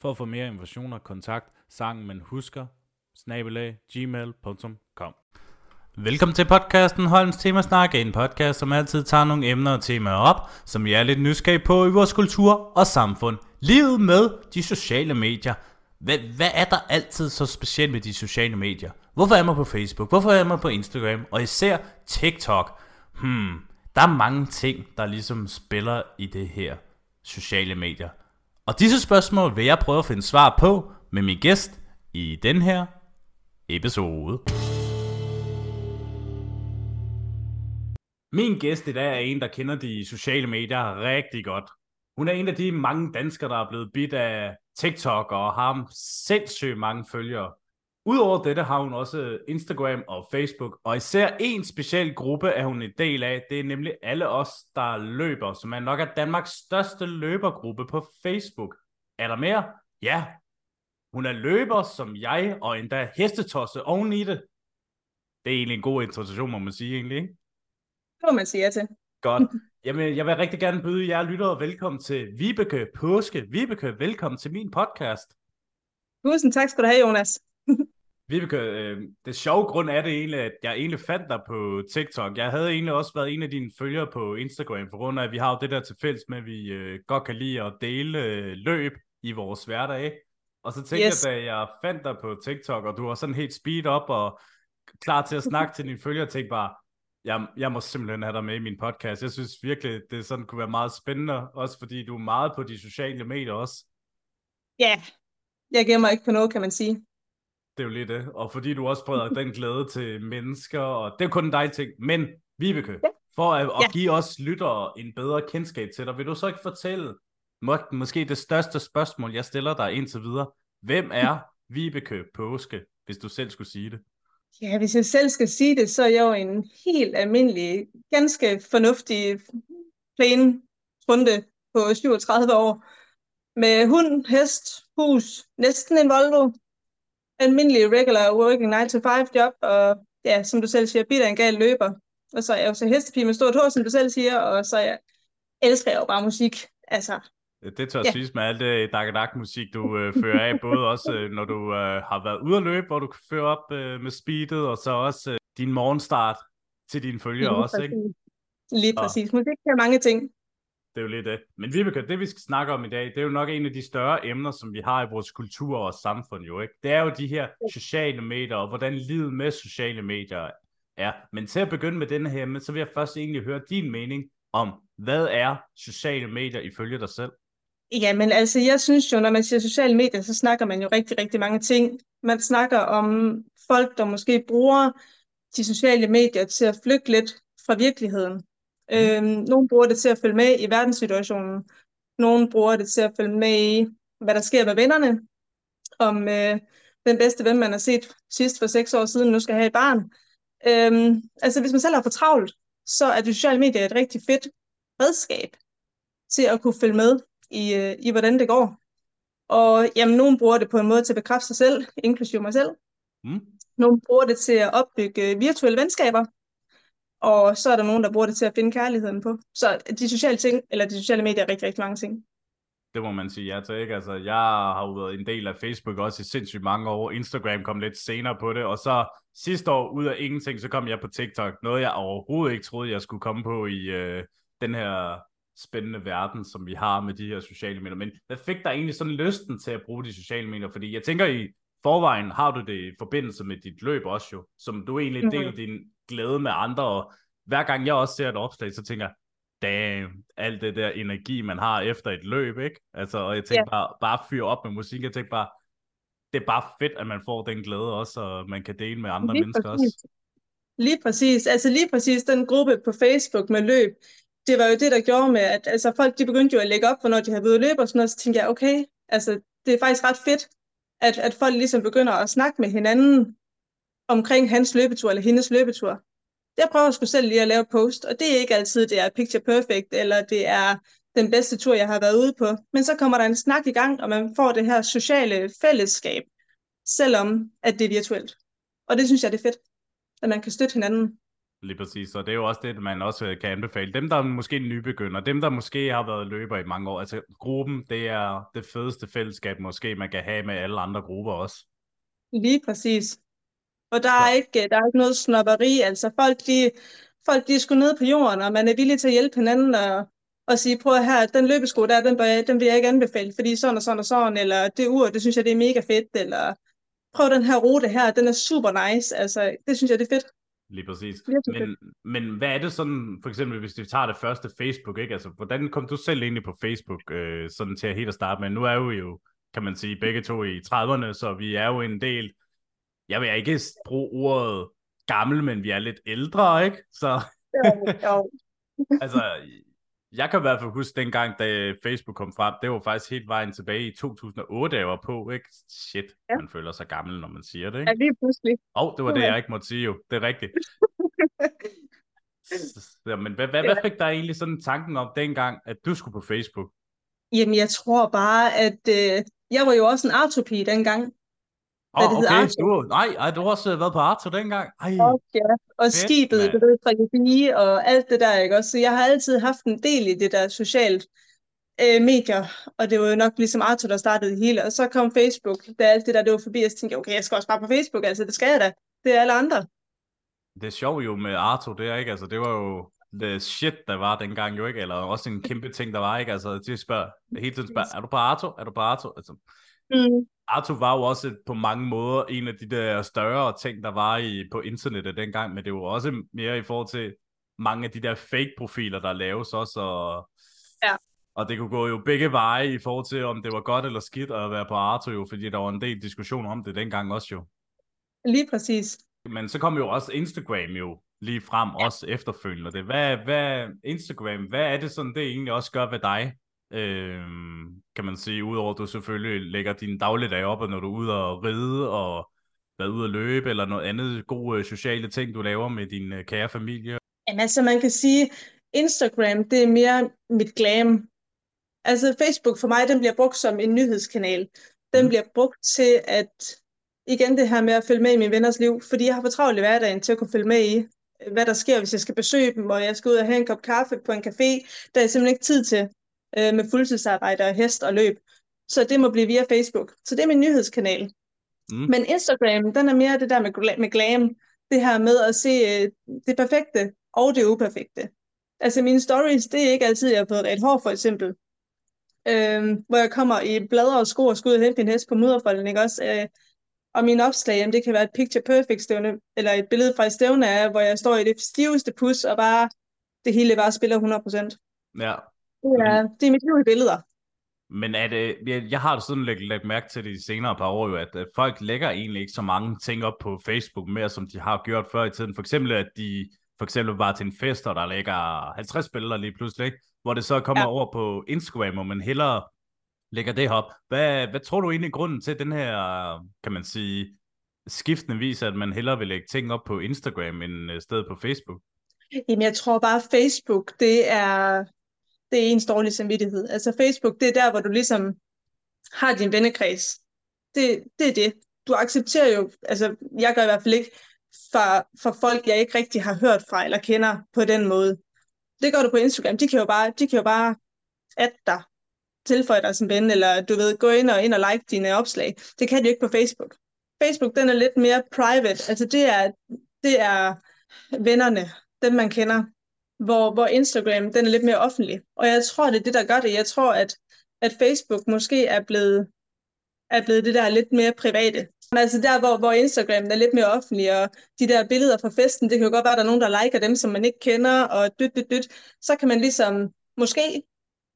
For at få mere informationer, kontakt sangen man husker, snabelag, gmail.com. Velkommen til podcasten Holms Temasnak, en podcast, som altid tager nogle emner og temaer op, som vi er lidt nysgerrige på i vores kultur og samfund. Livet med de sociale medier. Hvad, hvad er der altid så specielt med de sociale medier? Hvorfor er man på Facebook? Hvorfor er man på Instagram? Og især TikTok. Hmm, der er mange ting, der ligesom spiller i det her sociale medier. Og disse spørgsmål vil jeg prøve at finde svar på med min gæst i den her episode. Min gæst i dag er en, der kender de sociale medier rigtig godt. Hun er en af de mange danskere, der er blevet bidt af TikTok og har sindssygt mange følgere. Udover dette har hun også Instagram og Facebook, og især en speciel gruppe er hun en del af. Det er nemlig alle os, der løber, som er nok er Danmarks største løbergruppe på Facebook. Er der mere? Ja. Hun er løber som jeg, og endda hestetosse oven i det. Det er egentlig en god introduktion, må man sige egentlig, ikke? Det må man sige ja til. Godt. Jamen, jeg vil rigtig gerne byde jer lyttere velkommen til Vibeke Påske. Vibeke, velkommen til min podcast. Tusind tak skal du have, Jonas. Vibeke, øh, det sjove grund er det egentlig, at jeg egentlig fandt dig på TikTok. Jeg havde egentlig også været en af dine følgere på Instagram, for grund af, at vi har jo det der til fælles med, at vi øh, godt kan lide at dele øh, løb i vores hverdag. Og så tænkte yes. jeg, da jeg fandt dig på TikTok, og du var sådan helt speed op og klar til at snakke til dine følgere, tænkte bare, jeg, jeg må simpelthen have dig med i min podcast. Jeg synes virkelig, det sådan kunne være meget spændende, også fordi du er meget på de sociale medier også. Ja, yeah. jeg gemmer ikke på noget, kan man sige. Det er jo lige det. Og fordi du også spreder den glæde til mennesker, og det er kun dig ting. Men, Vibeke, ja. for at, at ja. give os lyttere en bedre kendskab til dig, vil du så ikke fortælle, må, måske det største spørgsmål, jeg stiller dig indtil videre. Hvem er Vibeke Påske, hvis du selv skulle sige det? Ja, hvis jeg selv skal sige det, så er jeg jo en helt almindelig, ganske fornuftig, plain runde på 37 år. Med hund, hest, hus, næsten en Volvo, almindelig regular working 9 to 5 job, og ja, som du selv siger, bitter en gal løber. Og så er jeg jo så hestepige med stort hår, som du selv siger, og så jeg elsker jeg jo bare musik. Altså, det tør ja. siges med alt det dak musik du øh, fører af, både også øh, når du øh, har været ude at løbe, hvor du kan føre op øh, med speedet, og så også øh, din morgenstart til dine følgere Lige også, præcis. ikke? Lige præcis. Musik kan mange ting. Det er jo lidt det. Men Vibeke, det vi skal snakke om i dag, det er jo nok en af de større emner, som vi har i vores kultur og samfund jo, ikke? Det er jo de her sociale medier, og hvordan livet med sociale medier er. Men til at begynde med denne her, så vil jeg først egentlig høre din mening om, hvad er sociale medier ifølge dig selv? Jamen altså, jeg synes jo, når man siger sociale medier, så snakker man jo rigtig, rigtig mange ting. Man snakker om folk, der måske bruger de sociale medier til at flygte lidt fra virkeligheden. Mm. Øhm, nogle bruger det til at følge med i verdenssituationen. Nogle bruger det til at følge med i, hvad der sker med vennerne. Om øh, den bedste ven, man har set sidst for seks år siden, nu skal have et barn. Øhm, altså, hvis man selv har for travlt, så er de sociale medier et rigtig fedt redskab til at kunne følge med i, øh, i hvordan det går. Og jamen, nogen bruger det på en måde til at bekræfte sig selv, inklusive mig selv. Mm. Nogle bruger det til at opbygge øh, virtuelle venskaber. Og så er der nogen, der bruger det til at finde kærligheden på. Så de sociale ting, eller de sociale medier er rigtig, rigtig mange ting. Det må man sige ja til, ikke? Altså, jeg har jo været en del af Facebook også i sindssygt mange år. Instagram kom lidt senere på det, og så sidste år, ud af ingenting, så kom jeg på TikTok. Noget, jeg overhovedet ikke troede, jeg skulle komme på i øh, den her spændende verden, som vi har med de her sociale medier. Men hvad fik dig egentlig sådan lysten til at bruge de sociale medier? Fordi jeg tænker, i forvejen har du det i forbindelse med dit løb også jo, som du egentlig mm-hmm. deler din glæde med andre, og hver gang jeg også ser et opslag, så tænker jeg, damn, alt det der energi, man har efter et løb, ikke? Altså, og jeg tænker yeah. bare, bare fyre op med musik, jeg tænker bare, det er bare fedt, at man får den glæde også, og man kan dele med andre lige mennesker præcis. også. Lige præcis, altså lige præcis den gruppe på Facebook med løb, det var jo det, der gjorde med, at altså, folk de begyndte jo at lægge op, for når de havde været løb og sådan noget, så tænkte jeg, okay, altså det er faktisk ret fedt, at, at folk ligesom begynder at snakke med hinanden omkring hans løbetur eller hendes løbetur. Jeg prøver sgu selv lige at lave post, og det er ikke altid, det er picture perfect, eller det er den bedste tur, jeg har været ude på. Men så kommer der en snak i gang, og man får det her sociale fællesskab, selvom at det er virtuelt. Og det synes jeg, det er fedt, at man kan støtte hinanden. Lige præcis, og det er jo også det, man også kan anbefale. Dem, der er måske nybegynder, dem, der måske har været løber i mange år, altså gruppen, det er det fedeste fællesskab måske, man kan have med alle andre grupper også. Lige præcis. Og der er ikke, der er ikke noget snopperi, altså folk, de, folk de er sgu ned på jorden, og man er villig til at hjælpe hinanden og, og sige, prøv her, den løbesko der, den, bør, den vil jeg ikke anbefale, fordi sådan og sådan og sådan, eller det ur, det synes jeg, det er mega fedt, eller prøv den her rute her, den er super nice, altså det synes jeg, det er fedt. Lige præcis. Men, men hvad er det sådan, for eksempel hvis vi tager det første Facebook, ikke? Altså, hvordan kom du selv egentlig på Facebook, øh, sådan til at helt at starte med? Nu er vi jo, kan man sige, begge to i 30'erne, så vi er jo en del, jeg vil ikke bruge ordet gammel, men vi er lidt ældre, ikke? Så, jo, jo. altså, jeg kan i hvert fald huske dengang, da Facebook kom frem, det var faktisk helt vejen tilbage i 2008, jeg var på, ikke? Shit, ja. man føler sig gammel, når man siger det, ikke? Ja, lige pludselig. Åh, oh, det var det, jeg ikke måtte sige jo. Det er rigtigt. Så, men hvad, hvad, hvad fik dig egentlig sådan tanken om dengang, at du skulle på Facebook? Jamen, jeg tror bare, at øh, jeg var jo også en artopige dengang. Åh, oh, okay, du, nej, ej, du har også været på Arto dengang. Ej. Og, ja. og fedt, skibet, du ved, fra og alt det der, ikke også? Så jeg har altid haft en del i det der socialt øh, medier, og det var jo nok ligesom Arto, der startede det hele, og så kom Facebook, da alt det der, det var forbi, og så tænkte jeg, okay, jeg skal også bare på Facebook, altså det skal jeg da, det er alle andre. Det er sjovt jo med Arto, det er ikke, altså det var jo the shit, der var dengang jo ikke, eller også en kæmpe ting, der var ikke, altså de spørger, hele tiden spørger, er du på Arto? Er du på Arto? Altså, mm. Arto var jo også på mange måder en af de der større ting, der var i, på internettet dengang, men det var også mere i forhold til mange af de der fake-profiler, der laves også, og, ja. og det kunne gå jo begge veje i forhold til, om det var godt eller skidt at være på Arto jo, fordi der var en del diskussion om det dengang også jo. Lige præcis. Men så kom jo også Instagram jo lige frem, også efterfølgende det. Hvad, hvad, Instagram, hvad er det sådan, det egentlig også gør ved dig? Øh, kan man sige, udover at du selvfølgelig lægger din dagligdag op, og når du er ude og ride, og været ude at løbe, eller noget andet gode øh, sociale ting, du laver med din øh, kære familie? Jamen altså, man kan sige, Instagram, det er mere mit glam. Altså, Facebook for mig, den bliver brugt som en nyhedskanal. Den mm. bliver brugt til at, igen det her med at følge med i min venners liv, fordi jeg har for travlt i hverdagen til at kunne følge med i, hvad der sker, hvis jeg skal besøge dem, og jeg skal ud og have en kop kaffe på en café. Der er simpelthen ikke tid til øh, med fuldtidsarbejde og hest og løb. Så det må blive via Facebook. Så det er min nyhedskanal. Mm. Men Instagram, den er mere det der med, med glam. Det her med at se øh, det perfekte og det uperfekte. Altså mine stories, det er ikke altid, jeg har fået ret hår for eksempel. Øh, hvor jeg kommer i bladre og sko og skal ud og hente min hest på mudderfolden, ikke også? Øh, og min opslag, jamen, det kan være et picture perfect stævne, eller et billede fra et stævne af, hvor jeg står i det stiveste pus, og bare det hele bare spiller 100%. Ja, det er, det er mit liv i billeder. Men er det, jeg, jeg har sådan lægget, lægget mærke til det de senere par år jo, at, at folk lægger egentlig ikke så mange ting op på Facebook mere, som de har gjort før i tiden. For eksempel, at de for eksempel var til en fest, og der ligger 50 billeder lige pludselig, ikke? hvor det så kommer ja. over på Instagram, hvor man hellere lægger det op. Hvad, hvad tror du egentlig grunden til den her, kan man sige, skiftende viser, at man hellere vil lægge ting op på Instagram end øh, stedet på Facebook? Jamen, jeg tror bare, Facebook, det er, det er ens dårlige samvittighed. Altså Facebook, det er der, hvor du ligesom har din vennekreds. Det, det er det. Du accepterer jo, altså jeg gør i hvert fald ikke, for, for folk, jeg ikke rigtig har hørt fra eller kender på den måde. Det gør du på Instagram. De kan jo bare, de kan jo bare at dig, tilføje dig som ven, eller du ved, gå ind og, ind og like dine opslag. Det kan de ikke på Facebook. Facebook, den er lidt mere private. Altså det er, det er vennerne, dem man kender hvor, hvor Instagram den er lidt mere offentlig. Og jeg tror, det er det, der gør det. Jeg tror, at, at Facebook måske er blevet, er blevet det der lidt mere private. Altså der, hvor, hvor Instagram er lidt mere offentlig, og de der billeder fra festen, det kan jo godt være, at der er nogen, der liker dem, som man ikke kender, og dyt, dyt, dyt. Så kan man ligesom måske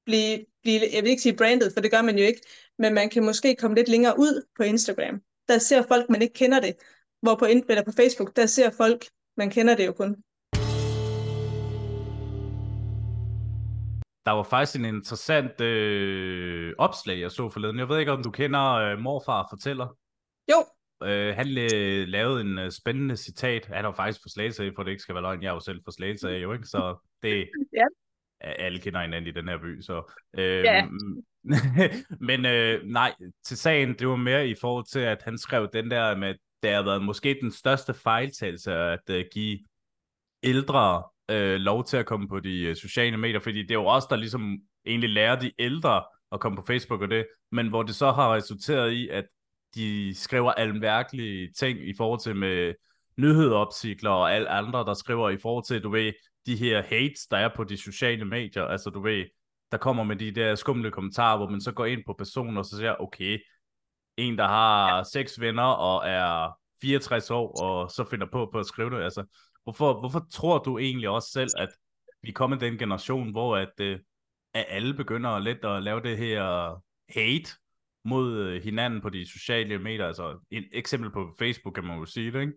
blive, blive, jeg vil ikke sige branded, for det gør man jo ikke, men man kan måske komme lidt længere ud på Instagram. Der ser folk, man ikke kender det. Hvor på, eller på Facebook, der ser folk, man kender det jo kun. Der var faktisk en interessant øh, opslag, jeg så forleden. Jeg ved ikke, om du kender øh, Morfar fortæller? Jo. Øh, han øh, lavede en øh, spændende citat. Han var faktisk for Slagelse for det ikke skal være løgn. Jeg er jo selv for Slagelse jo, ikke? Så det... ja. Alle kender hinanden i den her by, så... Øh, ja. men øh, nej, til sagen, det var mere i forhold til, at han skrev den der med, det har været måske den største fejltagelse at uh, give ældre øh, lov til at komme på de øh, sociale medier, fordi det er jo os, der ligesom egentlig lærer de ældre at komme på Facebook og det, men hvor det så har resulteret i, at de skriver almærkelige ting i forhold til med nyhedsopsikler og alle andre, der skriver i forhold til, du ved, de her hates, der er på de sociale medier, altså du ved, der kommer med de der skumle kommentarer, hvor man så går ind på personen og så siger, okay, en, der har seks venner og er 64 år, og så finder på på at skrive det. Altså, hvorfor, hvorfor tror du egentlig også selv, at vi kommer den generation, hvor at, øh, at alle begynder lidt at lave det her hate mod øh, hinanden på de sociale medier? Altså et eksempel på Facebook, kan man jo sige det, ikke?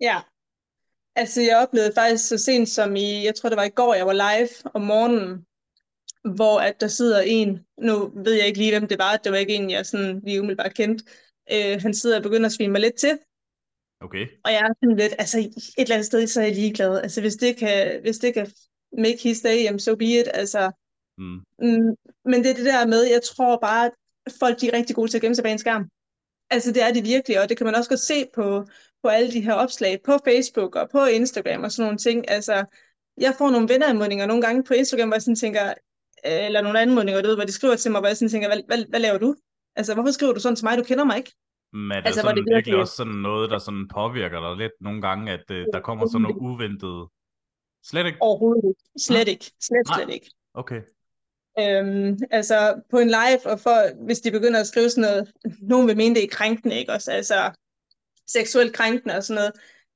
Ja, altså jeg oplevede faktisk så sent som i, jeg tror det var i går, jeg var live om morgenen, hvor at der sidder en, nu ved jeg ikke lige, hvem det var, det var ikke en, jeg sådan lige umiddelbart kendte, øh, han sidder og begynder at svine mig lidt til. Okay. Og jeg er sådan lidt, altså et eller andet sted, så er jeg ligeglad. Altså hvis det kan, hvis det kan make his day, jamen so be it. Altså, mm. Mm, men det er det der med, jeg tror bare, at folk de er rigtig gode til at gemme sig bag en skærm. Altså det er det virkelig, og det kan man også godt se på, på alle de her opslag på Facebook og på Instagram og sådan nogle ting. Altså, jeg får nogle venneranmodninger nogle gange på Instagram, hvor jeg sådan tænker, eller nogle anmodninger, du ved, hvor de skriver til mig, hvor jeg sådan tænker, hvad, hvad, hvad laver du? Altså, hvorfor skriver du sådan til mig? Du kender mig ikke. Men er det altså, sådan, det virkelig, virkelig også sådan noget, der sådan påvirker dig lidt nogle gange, at uh, der kommer sådan noget uventet? Slet ikke? Overhovedet ikke. Slet ikke. Slet, slet ikke. Okay. Øhm, altså på en live, og for, hvis de begynder at skrive sådan noget, nogen vil mene, det er krænkende, ikke også? Altså seksuelt krænkende og sådan noget.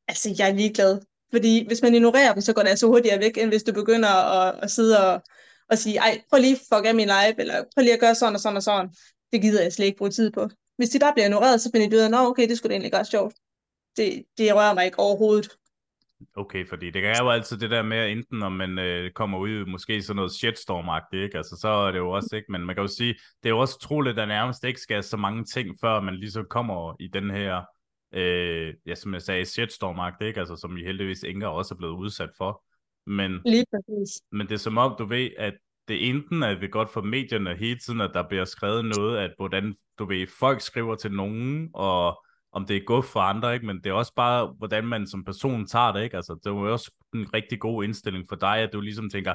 Altså, jeg er ligeglad. Fordi hvis man ignorerer dem, så går det altså hurtigere væk, end hvis du begynder at, at sidde og, og sige, ej, prøv lige at fuck af min live, eller prøv lige at gøre sådan og sådan og sådan. Det gider jeg slet ikke bruge tid på. Hvis de bare bliver ignoreret, så finder de ud af, nå okay, det skulle da egentlig godt sjovt. Det, det rører mig ikke overhovedet. Okay, fordi det er jo altid det der med, enten når man øh, kommer ud i måske sådan noget shitstorm ikke? Altså, så er det jo også ikke, men man kan jo sige, det er jo også utroligt, at der nærmest ikke skal så mange ting, før man ligesom kommer i den her, øh, ja, som jeg sagde, shitstorm ikke? Altså, som vi heldigvis Inger også er blevet udsat for. Men, Lige præcis. Men det er som om, du ved, at det enten er det godt for medierne hele tiden, at der bliver skrevet noget, at hvordan, du ved, folk skriver til nogen, og om det er godt for andre, ikke? men det er også bare, hvordan man som person tager det, ikke? Altså, det er jo også en rigtig god indstilling for dig, at du ligesom tænker,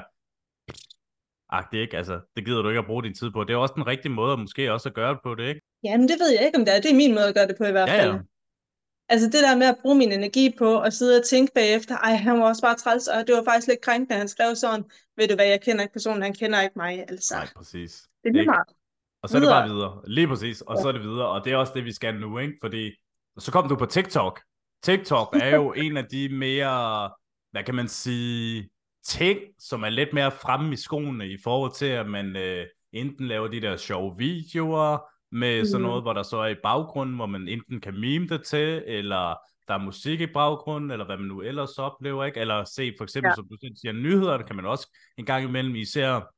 det ikke, altså, det gider du ikke at bruge din tid på. Det er også en rigtig måde, måske også at gøre det på det, ikke? Jamen, det ved jeg ikke, om det er. Det er min måde at gøre det på i hvert fald. Ja, ja. Altså det der med at bruge min energi på at sidde og tænke bagefter, ej, han var også bare træls, og det var faktisk lidt krænkende, han skrev sådan, ved du hvad, jeg kender ikke personen, han kender ikke mig, altså. Nej, præcis. Det er lige meget. Og så er det bare videre. Lige præcis. Og ja. så er det videre. Og det er også det, vi skal nu, ikke? Fordi så kom du på TikTok. TikTok er jo en af de mere, hvad kan man sige, ting, som er lidt mere fremme i skoene i forhold til, at man øh, enten laver de der sjove videoer, med mm. sådan noget, hvor der så er i baggrunden, hvor man enten kan meme det til, eller der er musik i baggrunden, eller hvad man nu ellers oplever, ikke? Eller se for eksempel, ja. som du siger, nyheder, det kan man også en gang imellem, især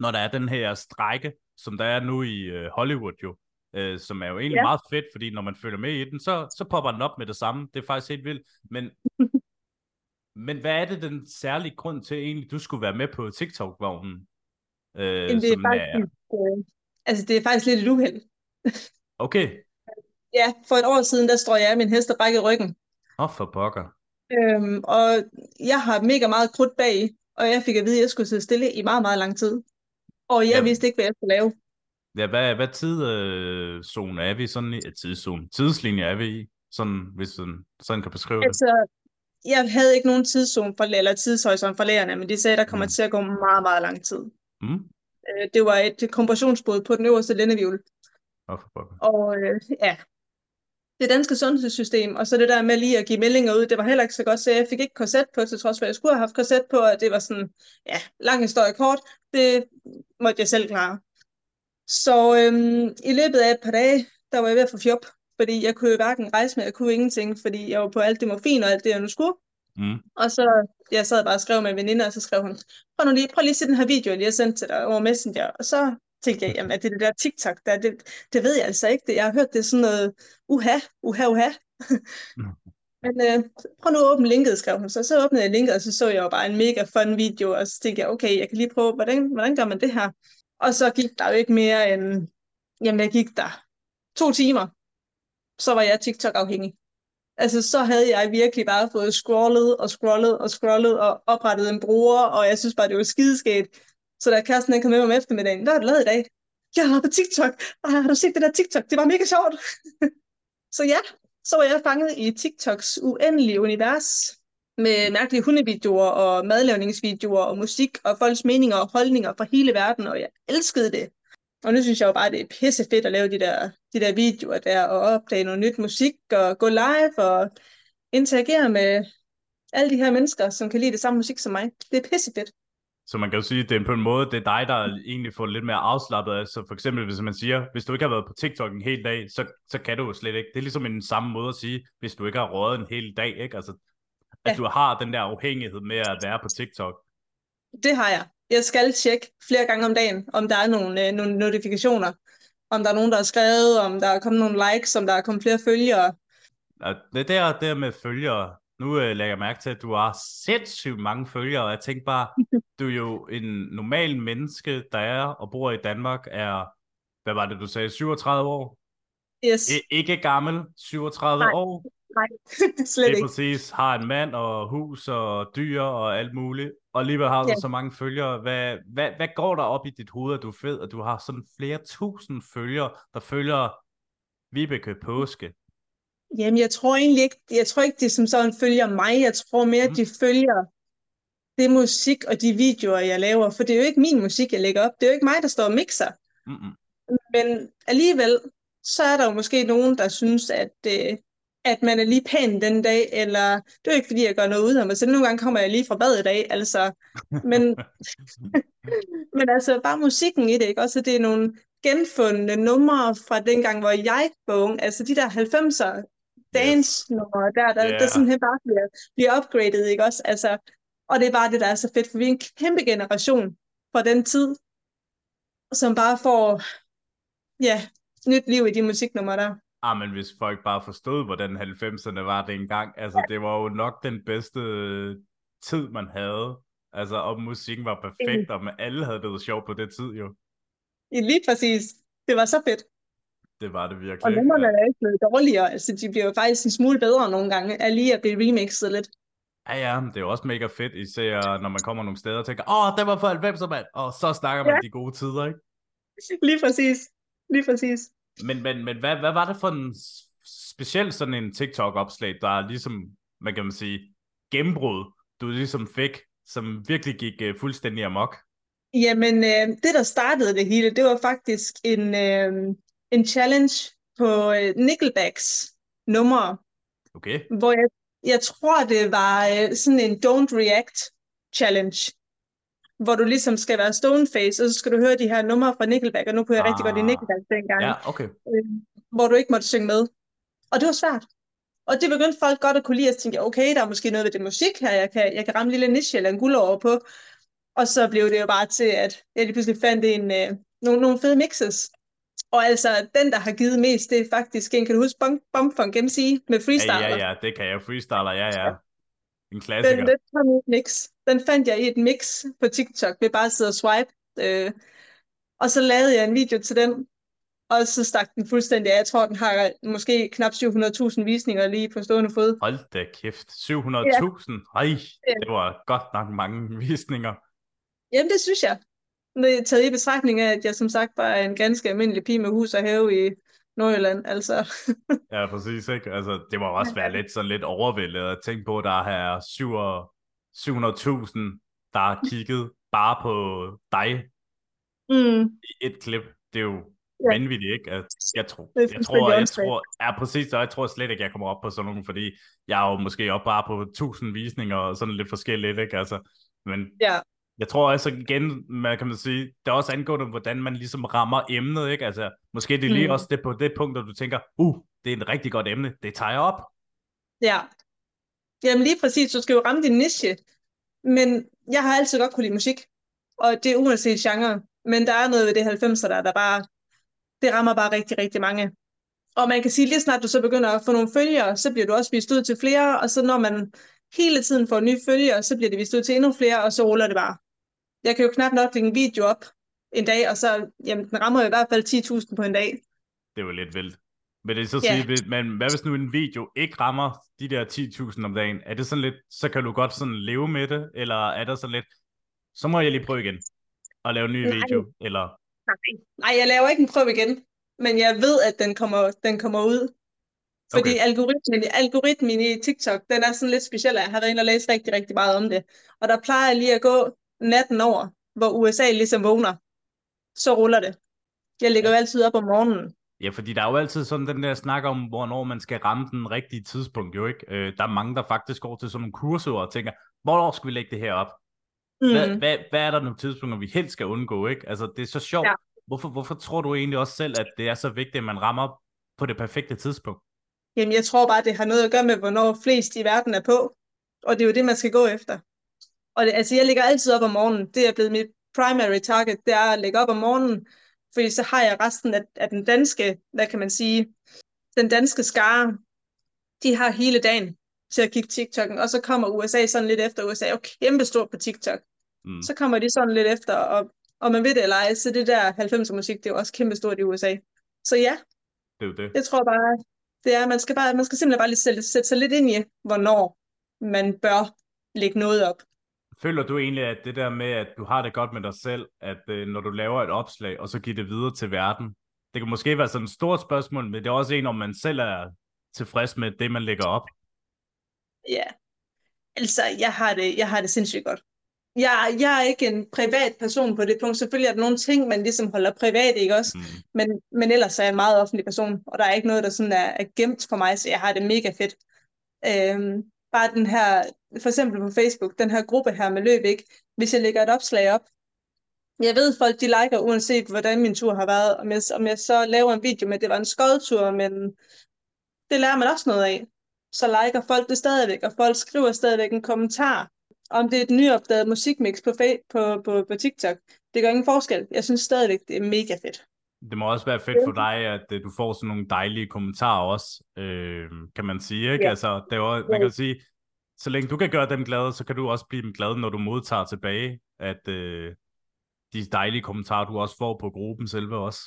når der er den her strække, som der er nu i uh, Hollywood jo, uh, som er jo egentlig ja. meget fedt, fordi når man følger med i den, så, så popper den op med det samme. Det er faktisk helt vildt. Men, men hvad er det den særlige grund til egentlig, du skulle være med på TikTok-vognen? Uh, det er faktisk, er... Øh, altså det er faktisk lidt et uheld. Okay. Ja, for et år siden, der står jeg af min hest og brækket ryggen. Åh, oh, for pokker. Øhm, og jeg har mega meget krudt bag, og jeg fik at vide, at jeg skulle sidde stille i meget, meget lang tid. Og jeg ja. vidste ikke, hvad jeg skulle lave. Ja, hvad, hvad tidszone er vi sådan i? Tidszone. Tidslinje er vi i? Sådan, hvis sådan, sådan kan beskrive altså, det. Jeg havde ikke nogen tidszone for, eller tidshorisont for lærerne, men de sagde, at der kommer mm. til at gå meget, meget lang tid. Mm. Øh, det var et kompressionsbåd på den øverste Og øh, ja, det danske sundhedssystem, og så det der med lige at give meldinger ud, det var heller ikke så godt, så jeg fik ikke korset på, til trods for, at jeg skulle have haft korset på, og det var sådan, ja, lang historie kort, det måtte jeg selv klare. Så øhm, i løbet af et par dage, der var jeg ved at få fjop, fordi jeg kunne jo hverken rejse med, jeg kunne ingenting, fordi jeg var på alt det morfin og alt det, jeg nu skulle. Mm. Og så, jeg sad bare og skrev med en veninde, og så skrev hun, prøv nu lige, prøv lige at se den her video, jeg lige har sendt til dig over Messenger. Og så tænkte jeg, jamen er det det der TikTok der, det, det ved jeg altså ikke. Det, jeg har hørt det sådan noget, uha, uha, uha. Men øh, prøv nu at åbne linket, skrev hun. Så så åbnede jeg linket, og så så jeg jo bare en mega fun video, og så tænkte jeg, okay, jeg kan lige prøve, hvordan, hvordan gør man det her? Og så gik der jo ikke mere end, jamen jeg gik der to timer, så var jeg TikTok-afhængig. Altså, så havde jeg virkelig bare fået scrollet og scrollet og scrollet og oprettet en bruger, og jeg synes bare, det var skideskægt. Så da kæresten ikke kom med om eftermiddagen, hvad har du lavet i dag? Jeg har på TikTok. Ej, har du set det der TikTok? Det var mega sjovt. så ja, så var jeg fanget i TikToks uendelige univers med mærkelige hundevideoer og madlavningsvideoer og musik og folks meninger og holdninger fra hele verden, og jeg elskede det. Og nu synes jeg jo bare, det er pisse fedt at lave de der, de der videoer der, og opdage noget nyt musik, og gå live, og interagere med alle de her mennesker, som kan lide det samme musik som mig. Det er pisse fedt. Så man kan jo sige, at det er på en måde, det er dig, der egentlig får lidt mere afslappet af. Så for eksempel, hvis man siger, hvis du ikke har været på TikTok en hel dag, så, så kan du jo slet ikke. Det er ligesom en samme måde at sige, hvis du ikke har rådet en hel dag, ikke? Altså, at ja. du har den der afhængighed med at være på TikTok. Det har jeg. Jeg skal tjekke flere gange om dagen, om der er nogle, øh, nogle notifikationer. Om der er nogen, der har skrevet, om der er kommet nogle likes, om der er kommet flere følgere. Ja, det der, der med følgere, nu øh, lægger jeg mærke til, at du har sindssygt mange følgere, og jeg tænker bare, du er jo en normal menneske, der er og bor i Danmark, er, hvad var det, du sagde, 37 år? Yes. I, ikke gammel, 37 Nej. år. Nej, slet Det er ikke. præcis, har en mand og hus og dyr og alt muligt, og alligevel har du Ja. så mange følgere. Hvad, hvad, hvad går der op i dit hoved, at du er fed, at du har sådan flere tusind følgere, der følger Vibeke Påske? Jamen, jeg tror egentlig ikke, jeg tror ikke, de som sådan følger mig. Jeg tror mere, Mm. de følger det musik og de videoer, jeg laver. For det er jo ikke min musik, jeg lægger op. Det er jo ikke mig, der står og mixer. Mm-mm. Men alligevel, så er der jo måske nogen, der synes, at, øh, at man er lige pæn den dag, eller det er jo ikke, fordi jeg gør noget ud af mig, så nogle gange kommer jeg lige fra bad i dag, altså. Men, men altså, bare musikken i det, ikke? Også det er nogle genfundne numre fra dengang, hvor jeg var ung, altså de der 90'er dance-numre, der, der, Ja. der simpelthen bare bliver, bliver upgraded, ikke også? Altså, og det er bare det, der er så fedt, for vi er en kæmpe generation fra den tid, som bare får, ja, nyt liv i de musiknumre der. Ah, men hvis folk bare forstod, hvordan 90'erne var dengang, altså det var jo nok den bedste tid, man havde. Altså, og musikken var perfekt, og man alle havde det sjovt på det tid jo. Lige præcis. Det var så fedt. Det var det virkelig. Og numrene er ikke blevet dårligere. Altså, de bliver jo faktisk en smule bedre nogle gange, af lige at blive remixet lidt. Ja, ja, det er jo også mega fedt, især når man kommer nogle steder og tænker, åh, det var for 90'er, mand, og så snakker man Ja. de gode tider, ikke? Lige præcis. Lige præcis. Men, men, men hvad, hvad var det for en speciel sådan en TikTok-opslag, der ligesom, hvad kan man sige, gennembrud, du ligesom fik, som virkelig gik uh, fuldstændig amok? Jamen, øh, det der startede det hele, det var faktisk en, øh, en challenge på øh, Nickelbacks numre, Okay? hvor jeg, jeg tror, det var øh, sådan en Don't React challenge, hvor du ligesom skal være stoneface, og så skal du høre de her numre fra Nickelback, og nu kunne jeg rigtig godt lide Ah. Nickelback dengang. Ja, okay. øh, hvor du ikke måtte synge med. Og det var svært. Og det begyndte folk godt at kunne lide, tænkte jeg, okay, der er måske noget ved det musik her, jeg kan, jeg kan ramme en lille niche eller en guld over på. Og så blev det jo bare til, at jeg lige pludselig fandt en, øh, nogle, nogle fede mixes. Og altså, den, der har givet mest, det er faktisk en, kan du huske, Bump, Bump Funk MC med Ja, freestyler? ja, ja, det kan jeg. Freestyler, ja, ja. En Den, klassiker. den, kom i et mix. den fandt jeg i et mix på TikTok ved bare at sidde og swipe. Øh, og så lavede jeg en video til den, og så stak den fuldstændig af. Jeg tror, den har måske knap 700.000 visninger lige på stående fod. Hold da kæft. 700.000. Ej, Ja. det var godt nok mange visninger. Jamen, det synes jeg. Med taget i betragtning af, at jeg som sagt bare er en ganske almindelig pige med hus og have i Nordjylland. Altså, Ja, præcis, ikke? Altså, det må også være lidt sådan lidt overvældet at tænke på, at der er 700.000, der har kigget bare på dig mm, i et klip. Det er jo Ja. vanvittigt, ikke? At jeg tror, Det er jeg tror, jeg tror, ja, præcis, og jeg tror slet ikke, jeg kommer op på sådan nogle, fordi jeg er jo måske op bare på 1000 visninger og sådan lidt forskelligt, ikke? Altså, men ja, jeg tror også igen, man kan man sige, det er også angående, hvordan man ligesom rammer emnet, ikke? Altså, måske det er lige Mm. også det på det punkt, hvor du tænker, uh, det er et rigtig godt emne, det tager jeg op. ja. Jamen lige præcis, du skal jo ramme din niche. Men jeg har altid godt kunne lide musik, og det er uanset genre. Men der er noget ved det 90'er, der, der bare, det rammer bare rigtig, rigtig mange. Og man kan sige, lige snart du så begynder at få nogle følgere, så bliver du også vist ud til flere, og så når man hele tiden får nye følgere, så bliver det vist ud til endnu flere, og så ruller det bare. Jeg kan jo knap nok lægge en video op en dag, og så jamen, den rammer jo i hvert fald 10.000 på en dag. Det var lidt vildt. Men det er så yeah. sige, men hvad hvis nu en video ikke rammer de der 10.000 om dagen? Er det sådan lidt, så kan du godt sådan leve med det, eller er der sådan lidt, så må jeg lige prøve igen og lave en ny Nej. video, eller? Nej. Nej, jeg laver ikke en prøve igen, men jeg ved, at den kommer, den kommer ud. Fordi okay. algoritmen, algoritmen i TikTok, den er sådan lidt speciel. Jeg har været inde og læst rigtig, rigtig meget om det. Og der plejer lige at gå natten over, hvor USA ligesom vågner. Så ruller det. Jeg ligger jo altid op om morgenen. Ja, fordi der er jo altid sådan den der snak om, hvornår man skal ramme den rigtige tidspunkt, jo ikke? Øh, der er mange, der faktisk går til sådan nogle kurser og tænker, hvornår skal vi lægge det her op? Mm. Hvad, hvad, hvad er der nogle tidspunkter, vi helst skal undgå, ikke? Altså, det er så sjovt. Ja. Hvorfor, hvorfor tror du egentlig også selv, at det er så vigtigt, at man rammer på det perfekte tidspunkt? Jamen, jeg tror bare, det har noget at gøre med, hvornår flest i verden er på. Og det er jo det, man skal gå efter. Og det, altså, jeg ligger altid op om morgenen. Det er blevet mit primary target, det er at lægge op om morgenen, fordi så har jeg resten af, af den danske, hvad kan man sige, den danske skare, de har hele dagen til at kigge TikTok'en, og så kommer USA sådan lidt efter. USA er jo kæmpestort på TikTok. Mm. Så kommer de sådan lidt efter, og, og man ved det eller ej, så det der 90'er musik, det er jo også kæmpestort i USA. Så ja, det er det. Jeg tror bare, det er, man skal, bare, man skal simpelthen bare lige sætte, sætte sig lidt ind i, hvornår man bør lægge noget op. Føler du egentlig, at det der med, at du har det godt med dig selv, at øh, når du laver et opslag, og så giver det videre til verden, det kan måske være sådan et stort spørgsmål, men det er også en, om man selv er tilfreds med det, man lægger op. Ja, altså jeg har det, jeg har det sindssygt godt. Jeg, jeg er ikke en privat person på det punkt. Selvfølgelig er der nogle ting, man ligesom holder privat, ikke også? Mm. Men, men ellers er jeg en meget offentlig person, og der er ikke noget, der sådan er, er gemt for mig, så jeg har det mega fedt. Øhm, bare den her, for eksempel på Facebook, den her gruppe her med løb, ikke? Hvis jeg lægger et opslag op, jeg ved, folk de liker, uanset hvordan min tur har været, om jeg, om jeg så laver en video med, at det var en skodtur, men det lærer man også noget af. Så liker folk det stadigvæk, og folk skriver stadigvæk en kommentar. Om det er et nyopdaget musikmix på, på, på, på TikTok, det gør ingen forskel. Jeg synes stadigvæk, det er mega fedt. Det må også være fedt for dig, at uh, du får sådan nogle dejlige kommentarer også, øh, kan man sige. Ikke? Ja. Altså, det var, man kan sige, så længe du kan gøre dem glade, så kan du også blive dem glade, når du modtager tilbage, at øh, de dejlige kommentarer, du også får på gruppen selve også.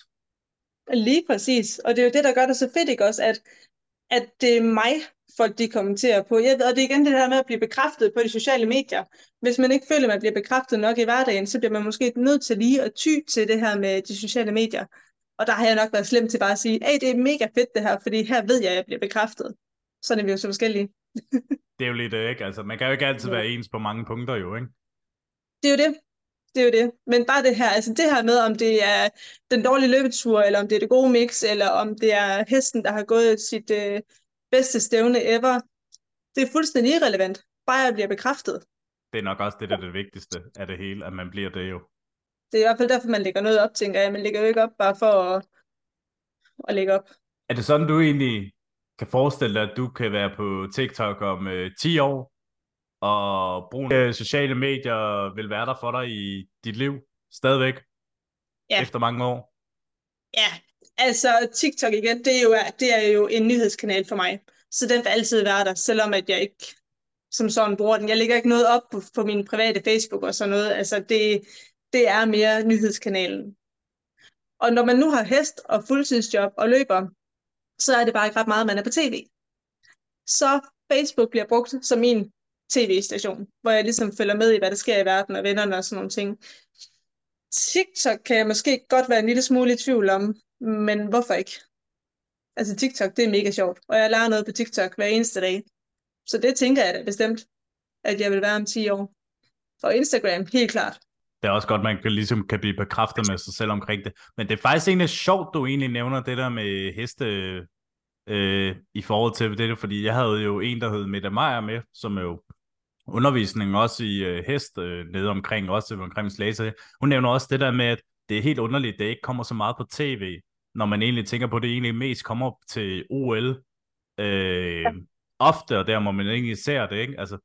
Lige præcis, og det er jo det, der gør det så fedt, ikke også, at, at det er mig, folk de kommenterer på. Jeg, og det er igen det der med at blive bekræftet på de sociale medier. Hvis man ikke føler, at man bliver bekræftet nok i hverdagen, så bliver man måske nødt til lige at ty til det her med de sociale medier. Og der har jeg nok været slem til bare at sige, hey, det er mega fedt det her, fordi her ved jeg, at jeg bliver bekræftet. Sådan er vi jo så forskellige. det er jo lidt det, ikke? Altså, man kan jo ikke altid være ens på mange punkter, jo, ikke? Det er jo det. Det er jo det. Men bare det her, altså det her med, om det er den dårlige løbetur, eller om det er det gode mix, eller om det er hesten, der har gået sit øh, bedste stævne ever, det er fuldstændig irrelevant. Bare jeg bliver bekræftet. Det er nok også det, der er det vigtigste af det hele, at man bliver det jo. Det er i hvert fald derfor, man lægger noget op, tænker jeg. Man lægger jo ikke op bare for at, at lægge op. Er det sådan, du egentlig kan forestille dig, at du kan være på TikTok om øh, 10 år, og bruge øh, sociale medier vil være der for dig i dit liv stadigvæk, ja. efter mange år? Ja, altså TikTok igen, det er, jo, det er jo en nyhedskanal for mig, så den vil altid være der, selvom at jeg ikke som sådan bruger den. Jeg lægger ikke noget op på, på min private Facebook og sådan noget, altså det, det er mere nyhedskanalen. Og når man nu har hest og fuldtidsjob og løber, så er det bare ikke ret meget, man er på tv. Så Facebook bliver brugt som min tv-station, hvor jeg ligesom følger med i, hvad der sker i verden og vennerne og sådan nogle ting. TikTok kan jeg måske godt være en lille smule i tvivl om, men hvorfor ikke? Altså TikTok, det er mega sjovt, og jeg lærer noget på TikTok hver eneste dag. Så det tænker jeg da bestemt, at jeg vil være om 10 år. Og Instagram, helt klart. Det er også godt, man kan, ligesom kan blive bekræftet med sig selv omkring det. Men det er faktisk egentlig sjovt, du egentlig nævner det der med heste øh, i forhold til det, fordi jeg havde jo en, der hed Mette Meyer med, som er jo undervisning også i øh, hest øh, nede omkring, også omkring Slagelse. Hun nævner også det der med, at det er helt underligt, det ikke kommer så meget på tv, når man egentlig tænker på, at det egentlig mest kommer til OL. Øh, ja. ofte, og der må man egentlig ser det, ikke? Altså,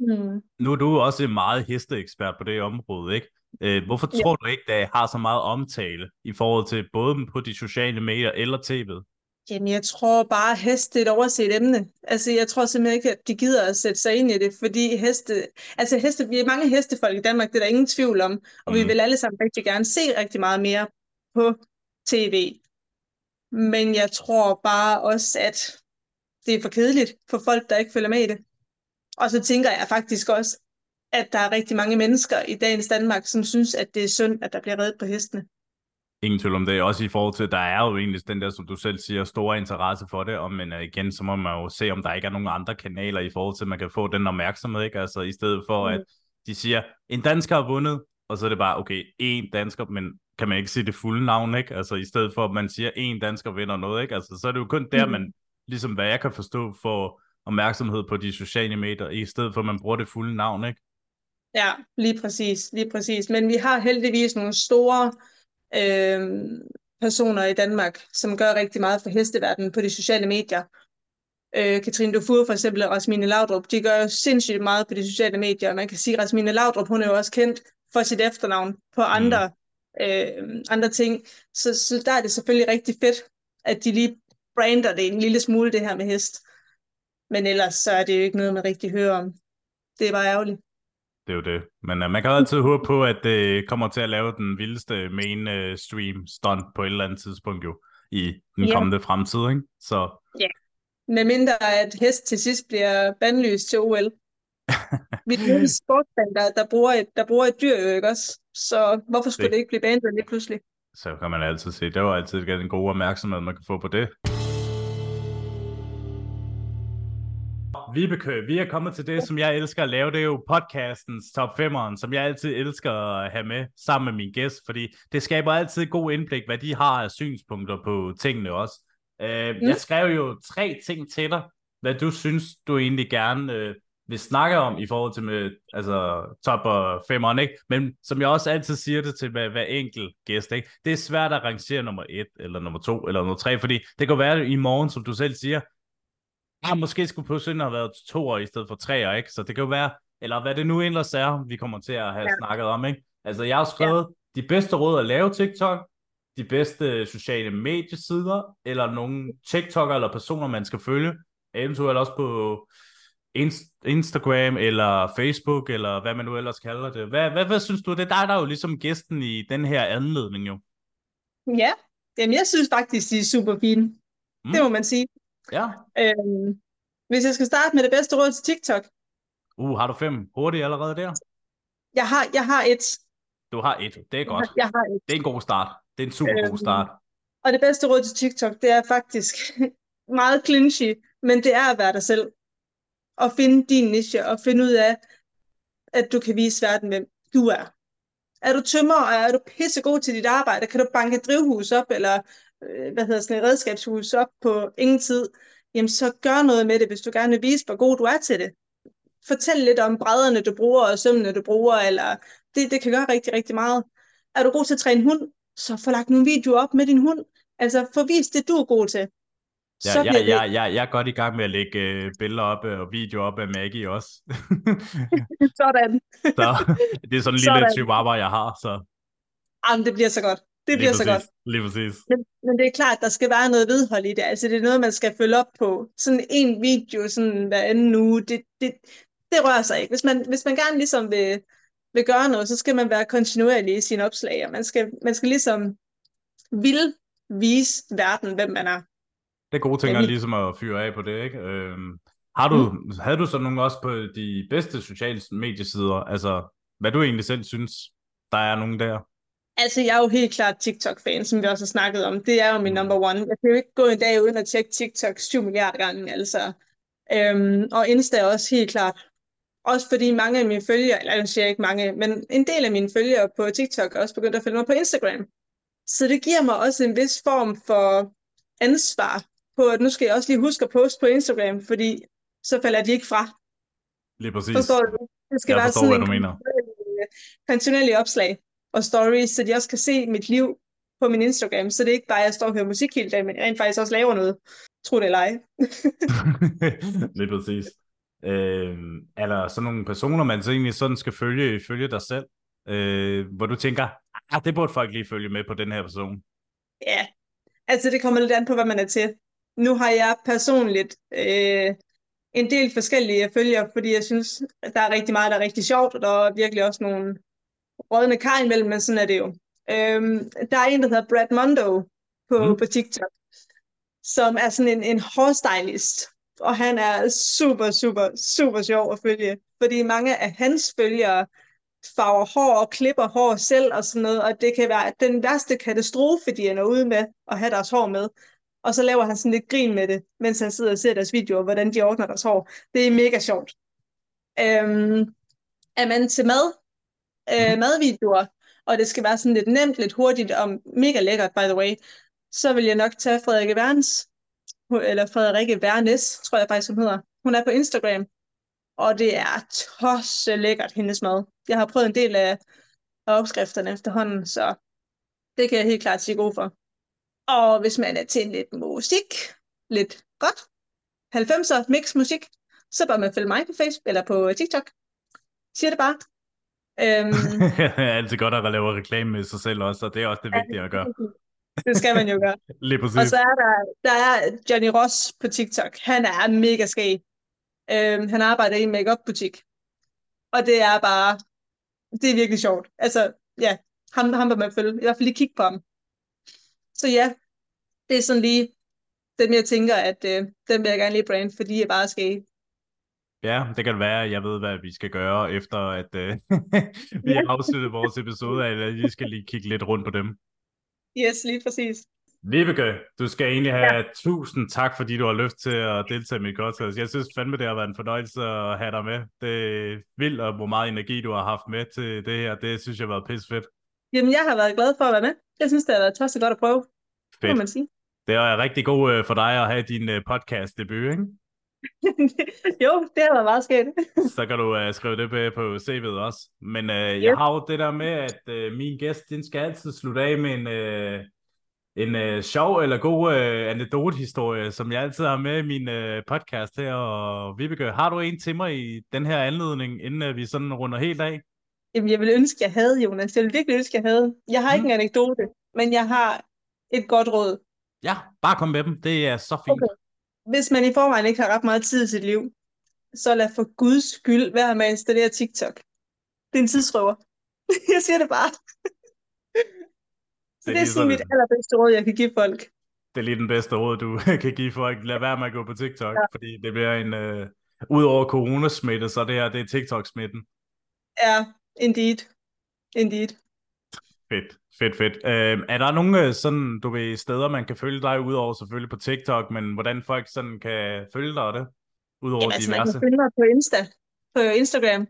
Mm. nu er du også en meget hesteekspert på det område, ikke? Øh, hvorfor Ja. tror du ikke, at det har så meget omtale i forhold til både på de sociale medier eller tv'et? Jamen, jeg tror bare, at heste er et overset emne. Altså, jeg tror simpelthen ikke, at de gider at sætte sig ind i det, fordi heste... Altså, heste, vi er mange hestefolk i Danmark, det er der ingen tvivl om, og mm. vi Mhm. vil alle sammen rigtig gerne se rigtig meget mere på tv. Men jeg tror bare også, at det er for kedeligt for folk, der ikke følger med i det. Og så tænker jeg faktisk også, at der er rigtig mange mennesker i dagens Danmark, som synes, at det er synd, at der bliver reddet på hestene. Ingen tvivl om det. Også i forhold til, der er jo egentlig den der, som du selv siger, store interesse for det. Og, men øh, igen, så må man jo se, om der ikke er nogen andre kanaler i forhold til, at man kan få den opmærksomhed. Ikke? Altså i stedet for, Mm. at de siger, en dansker har vundet, og så er det bare, okay, én dansker, men kan man ikke sige det fulde navn, ikke? Altså i stedet for, at man siger, en dansker vinder noget, ikke? Altså så er det jo kun der, Mhm. man, ligesom hvad jeg kan forstå, får opmærksomhed på de sociale medier, i stedet for, at man bruger det fulde navn, ikke? Ja, lige præcis, lige præcis. Men vi har heldigvis nogle store øh, personer i Danmark, som gør rigtig meget for hesteverdenen på de sociale medier. Øh, Katrine Dufour for eksempel og Rasmine Laudrup, de gør jo sindssygt meget på de sociale medier. Og man kan sige, at Rasmine Laudrup, hun er jo også kendt for sit efternavn på andre, øh, andre ting. Så, så der er det selvfølgelig rigtig fedt, at de lige brander det en lille smule, det her med hest. Men ellers så er det jo ikke noget, man rigtig hører om. Det er bare ærgerligt. Det er jo det. Men uh, man kan altid håbe på, at det kommer til at lave den vildeste main uh, stream stunt på et eller andet tidspunkt jo, i den Ja. kommende fremtid, ikke? Så Med mindre at hest til sidst bliver bandlyst til OL. Vi er en sportsband, der, der, bruger et, der bruger et dyr jo ikke også? Så hvorfor skulle Det- det ikke blive bandet lige pludselig? så kan man altid se. Det jo altid en god opmærksomhed, man kan få på det. Vibeke, vi er kommet til det, som jeg elsker at lave. Det er jo podcastens top 5'eren, som jeg altid elsker at have med sammen med min gæst, fordi det skaber altid god indblik, hvad de har af synspunkter på tingene også. Øh, Mm. Jeg skrev jo tre ting til dig, hvad du synes, du egentlig gerne øh, vil snakke om i forhold til med, altså, top og 5'eren, ikke? Men som jeg også altid siger det til hver, hver enkelt gæst, ikke? Det er svært at rangere nummer 1, eller nummer 2, eller nummer 3, fordi det kan være i morgen, som du selv siger, ah, måske skulle Pussen have været to år i stedet for tre år, ikke? Så det kan jo være, eller hvad det nu ellers er, vi kommer til at have Ja. ja. snakket om, ikke? Altså, jeg har skrevet de bedste råd at lave TikTok, de bedste sociale mediesider, eller nogle TikTok'ere eller personer, man skal følge, eventuelt også på Inst- Instagram eller Facebook, eller hvad man nu ellers kalder det. Hvad, hvad, hvad synes du? Det er dig, der er jo ligesom gæsten i den her anledning jo. Ja, Jamen, jeg synes faktisk, de er super fine. Mm. Det må man sige. Ja. Øhm, hvis jeg skal starte med det bedste råd til TikTok. Uh, har du fem hurtigt allerede der? Jeg har, jeg har et. Du har et. Det er godt. Jeg har et. Det er en god start. Det er en super Øhm, god start. Og det bedste råd til TikTok, det er faktisk meget clinchy, men det er at være dig selv. Og finde din niche, og finde ud af, at du kan vise verden, hvem du er. Er du tømmer, og er du pissegod til dit arbejde, kan du banke drivhus op, eller hvad hedder sådan et redskabshus op på ingen tid, jamen så gør noget med det, hvis du gerne vil vise, hvor god du er til det. Fortæl lidt om brædderne, du bruger, og sømmene, du bruger, eller det, det kan gøre rigtig, rigtig meget. Er du god til at træne hund, så få lagt nogle videoer op med din hund. Altså, få vist det, du er god til. Ja, Så ja, det... ja, ja, jeg er godt i gang med at lægge øh, billeder op øh, og videoer op af Maggie også. Sådan. så det er sådan en lille Sådan. chihuahua, jeg har. Så Jamen, det bliver så godt. Det bliver så godt. Lige præcis. Men, men det er klart, der skal være noget vedhold i det. Altså, det er noget, man skal følge op på. Sådan en video sådan hver anden uge, det, det, det rører sig ikke. Hvis man, hvis man gerne ligesom vil, vil gøre noget, så skal man være kontinuerlig i sine opslag, og man skal, man skal ligesom vil vise verden, hvem man er. Det er gode ting at ligesom at fyre af på det, ikke? Øhm, har du, mm. Havde du så nogle også på de bedste sociale mediesider? Altså, hvad du egentlig selv synes, der er nogen der? Altså, jeg er jo helt klart TikTok-fan, som vi også har snakket om. Det er jo min Mm. number one. Jeg kan jo ikke gå en dag uden at tjekke TikTok 7 milliarder gange, altså. Øhm, og Insta er også helt klart. Også fordi mange af mine følgere, eller jeg siger ikke mange, men en del af mine følgere på TikTok er også begyndt at følge mig på Instagram. Så det giver mig også en vis form for ansvar på, at nu skal jeg også lige huske at poste på Instagram, fordi så falder de ikke fra. Lige præcis. Forstår du? Det skal Jeg være forstår, sådan hvad du mener. kontinuerlig opslag og stories, så de også kan se mit liv på min Instagram, så det er ikke bare, at jeg står og hører musik hele dagen, men jeg rent faktisk også laver noget. Tro det eller ej. Lige præcis. Øh, er der sådan nogle personer, man så egentlig sådan skal følge, følge dig selv? Øh, hvor du tænker, ah, det burde folk lige følge med på den her person. Ja, altså det kommer lidt an på, hvad man er til. Nu har jeg personligt øh, en del forskellige følgere, fordi jeg synes, at der er rigtig meget, der er rigtig sjovt, og der er virkelig også nogle rådne kar imellem, men sådan er det jo. Øhm, der er en, der hedder Brad Mondo på, mm. på TikTok, som er sådan en, en hårstylist, og han er super, super, super sjov at følge, fordi mange af hans følgere farver hår og klipper hår selv og sådan noget, og det kan være den værste katastrofe, de ender ude med at have deres hår med. Og så laver han sådan lidt grin med det, mens han sidder og ser deres videoer, hvordan de ordner deres hår. Det er mega sjovt. Øhm, er man til mad, øh, madvideoer, og det skal være sådan lidt nemt, lidt hurtigt og mega lækkert, by the way, så vil jeg nok tage Frederikke Værns, eller Frederikke Værnes, tror jeg faktisk, hun hedder. Hun er på Instagram, og det er tosse lækkert, hendes mad. Jeg har prøvet en del af, af opskrifterne efterhånden, så det kan jeg helt klart sige god for. Og hvis man er til lidt musik, lidt godt, 90'er mix musik, så bør man følge mig på Facebook eller på TikTok. Siger det bare. Øhm, det er altid godt at lave reklame med sig selv også, og det er også det vigtige at gøre. Det skal man jo gøre. Lige præcis. Og så er der, der er Johnny Ross på TikTok. Han er mega skæg. Øhm, han arbejder i en make butik Og det er bare, det er virkelig sjovt. Altså, ja, ham, ham vil man følge. I hvert fald lige kigge på ham. Så ja, det er sådan lige dem, jeg tænker, at øh, dem vil jeg gerne lige brand, fordi jeg bare skal Ja, det kan være, at jeg ved, hvad vi skal gøre, efter at øh, vi har afsluttet vores episode, eller vi skal lige kigge lidt rundt på dem. Yes, lige præcis. Vibeke, du skal egentlig have ja. tusind tak, fordi du har lyst til at deltage i mit podcast. Jeg synes fandme, det har været en fornøjelse at have dig med. Det er vildt, og hvor meget energi du har haft med til det her. Det synes jeg har været pisse fedt. Jamen, jeg har været glad for at være med. Jeg synes, det har været tosset godt at prøve. Fedt. Må man sige. Det er rigtig god øh, for dig at have din øh, podcast debut, ikke? Jo, det har været meget sket. så kan du uh, skrive det på, på CV'et også. Men uh, yep. jeg har jo det der med, at uh, min gæst, den skal altid slutte af med en, uh, en uh, sjov eller god uh, anekdotehistorie, som jeg altid har med i min uh, podcast her. Og Vibeke, har du en til mig i den her anledning, inden uh, vi sådan runder helt af? Jamen, jeg vil ønske, jeg havde, Jonas. Jeg vil virkelig ønske, jeg havde. Jeg har mm. ikke en anekdote, men jeg har et godt råd. Ja, bare kom med dem. Det er så fint. Okay hvis man i forvejen ikke har ret meget tid i sit liv, så lad for guds skyld være med at installere TikTok. Det er en tidsrøver. jeg siger det bare. så det, det er sådan mit allerbedste råd, jeg kan give folk. Det er lige den bedste råd, du kan give folk. Lad være med at gå på TikTok, ja. fordi det bliver en... Uh, Udover coronasmitte, så det her, det er TikTok-smitten. Ja, indeed. Indeed. Fedt, fedt, fedt. Øh, er der nogle øh, sådan, du ved, steder, man kan følge dig, udover selvfølgelig på TikTok, men hvordan folk sådan kan følge dig det? Udover Jamen, altså, diverse? man kan følge mig på Insta, på Instagram.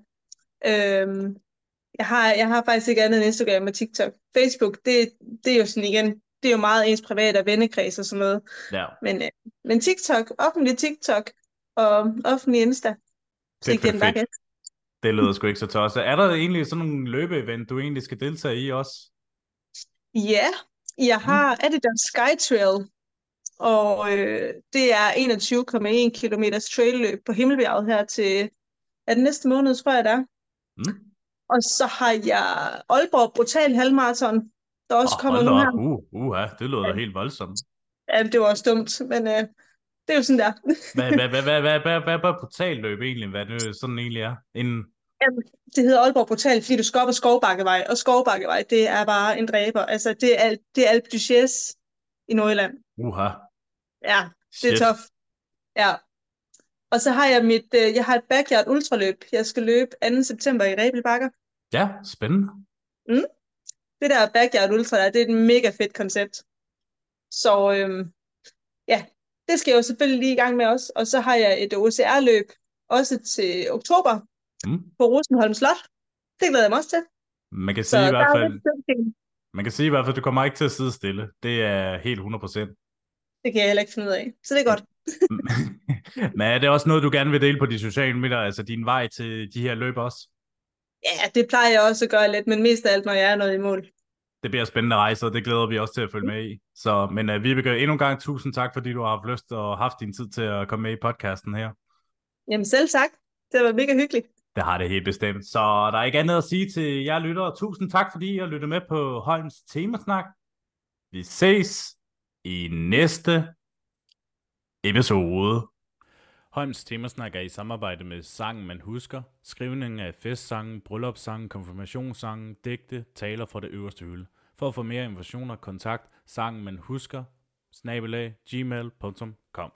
Øhm, jeg, har, jeg har faktisk ikke andet end Instagram og TikTok. Facebook, det, det er jo sådan igen, det er jo meget ens private og vennekreds og sådan noget. Ja. Men, øh, men TikTok, offentlig TikTok og offentlig Insta. Så fedt, fedt. Det lyder sgu ikke så tosset. Er der egentlig sådan nogle løbeevent, du egentlig skal deltage i også? Ja, jeg mm. har. Adidas Skytrail, og øh, det er 21,1 km trailløb på Himmelbjerget her til er den næste måned, tror jeg det er. Mm. Og så har jeg Aalborg Brutal Halvmarathon, der også oh, kommer nu her. Uh, uh, det lyder ja. helt voldsomt. Ja, det var også dumt, men øh, det er jo sådan der. hvad, hvad, hvad, hvad, hvad, hvad, hvad, hvad brutal løb egentlig, hvad det sådan egentlig er? En Jamen, det hedder Aalborg Portal, fordi du skal op ad Skovbakkevej, og Skovbakkevej, det er bare en dræber. Altså, det er, det er Alpe d'Huez i Nordjylland. Uha. Ja, det Shit. er tof. Ja. Og så har jeg mit, øh, jeg har et backyard ultraløb. Jeg skal løbe 2. september i Rebel Bakker. Ja, spændende. Mm. Det der backyard ultra, det er et mega fedt koncept. Så øhm, ja, det skal jeg jo selvfølgelig lige i gang med også. Og så har jeg et OCR-løb også til oktober, mm. på Rosenholm Slot. Det glæder jeg mig også til. Man kan sige i hvert fald, man kan sige i hvert fald, at du kommer ikke til at sidde stille. Det er helt 100%. Det kan jeg heller ikke finde ud af, så det er godt. Men er det også noget, du gerne vil dele på de sociale medier, altså din vej til de her løb også? Ja, det plejer jeg også at gøre lidt, men mest af alt, når jeg er noget i mål. Det bliver spændende rejse, og det glæder vi også til at følge med i. Så, men uh, Vibeke, endnu en gang tusind tak, fordi du har haft lyst og haft din tid til at komme med i podcasten her. Jamen selv tak. Det var mega hyggeligt. Det har det helt bestemt. Så der er ikke andet at sige til jer lyttere. Tusind tak, fordi I har lyttet med på Holms Temasnak. Vi ses i næste episode. Holms Temasnak er i samarbejde med Sangen Man Husker, skrivningen af festsangen, bryllupssangen, konfirmationssangen, digte, taler fra det øverste hylde. For at få mere informationer, kontakt sangen man husker, snabelag, gmail.com.